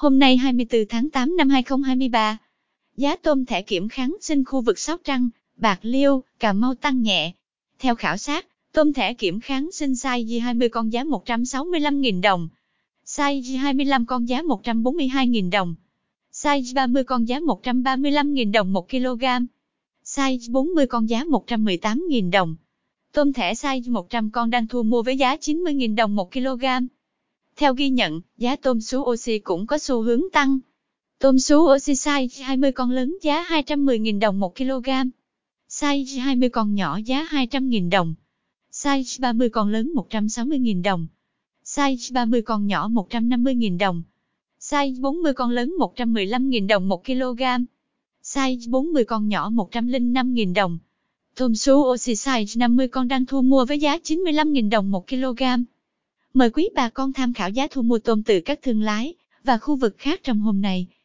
Hôm nay 24 tháng 8 năm 2023, giá tôm thẻ kiểm kháng sinh khu vực Sóc Trăng, Bạc Liêu, Cà Mau tăng nhẹ. Theo khảo sát, tôm thẻ kiểm kháng sinh size 20 con giá 165.000 đồng, size 25 con giá 142.000 đồng, size 30 con giá 135.000 đồng 1 kg, size 40 con giá 118.000 đồng. Tôm thẻ size 100 con đang thu mua với giá 90.000 đồng 1 kg. Theo ghi nhận, giá tôm sú oxy cũng có xu hướng tăng. Tôm sú oxy size 20 con lớn giá 210.000 đồng 1 kg. Size 20 con nhỏ giá 200.000 đồng. Size 30 con lớn 160.000 đồng. Size 30 con nhỏ 150.000 đồng. Size 40 con lớn 115.000 đồng 1 kg. Size 40 con nhỏ 105.000 đồng. Tôm sú oxy size 50 con đang thu mua với giá 95.000 đồng 1 kg. Mời quý bà con tham khảo giá thu mua tôm từ các thương lái và khu vực khác trong hôm nay.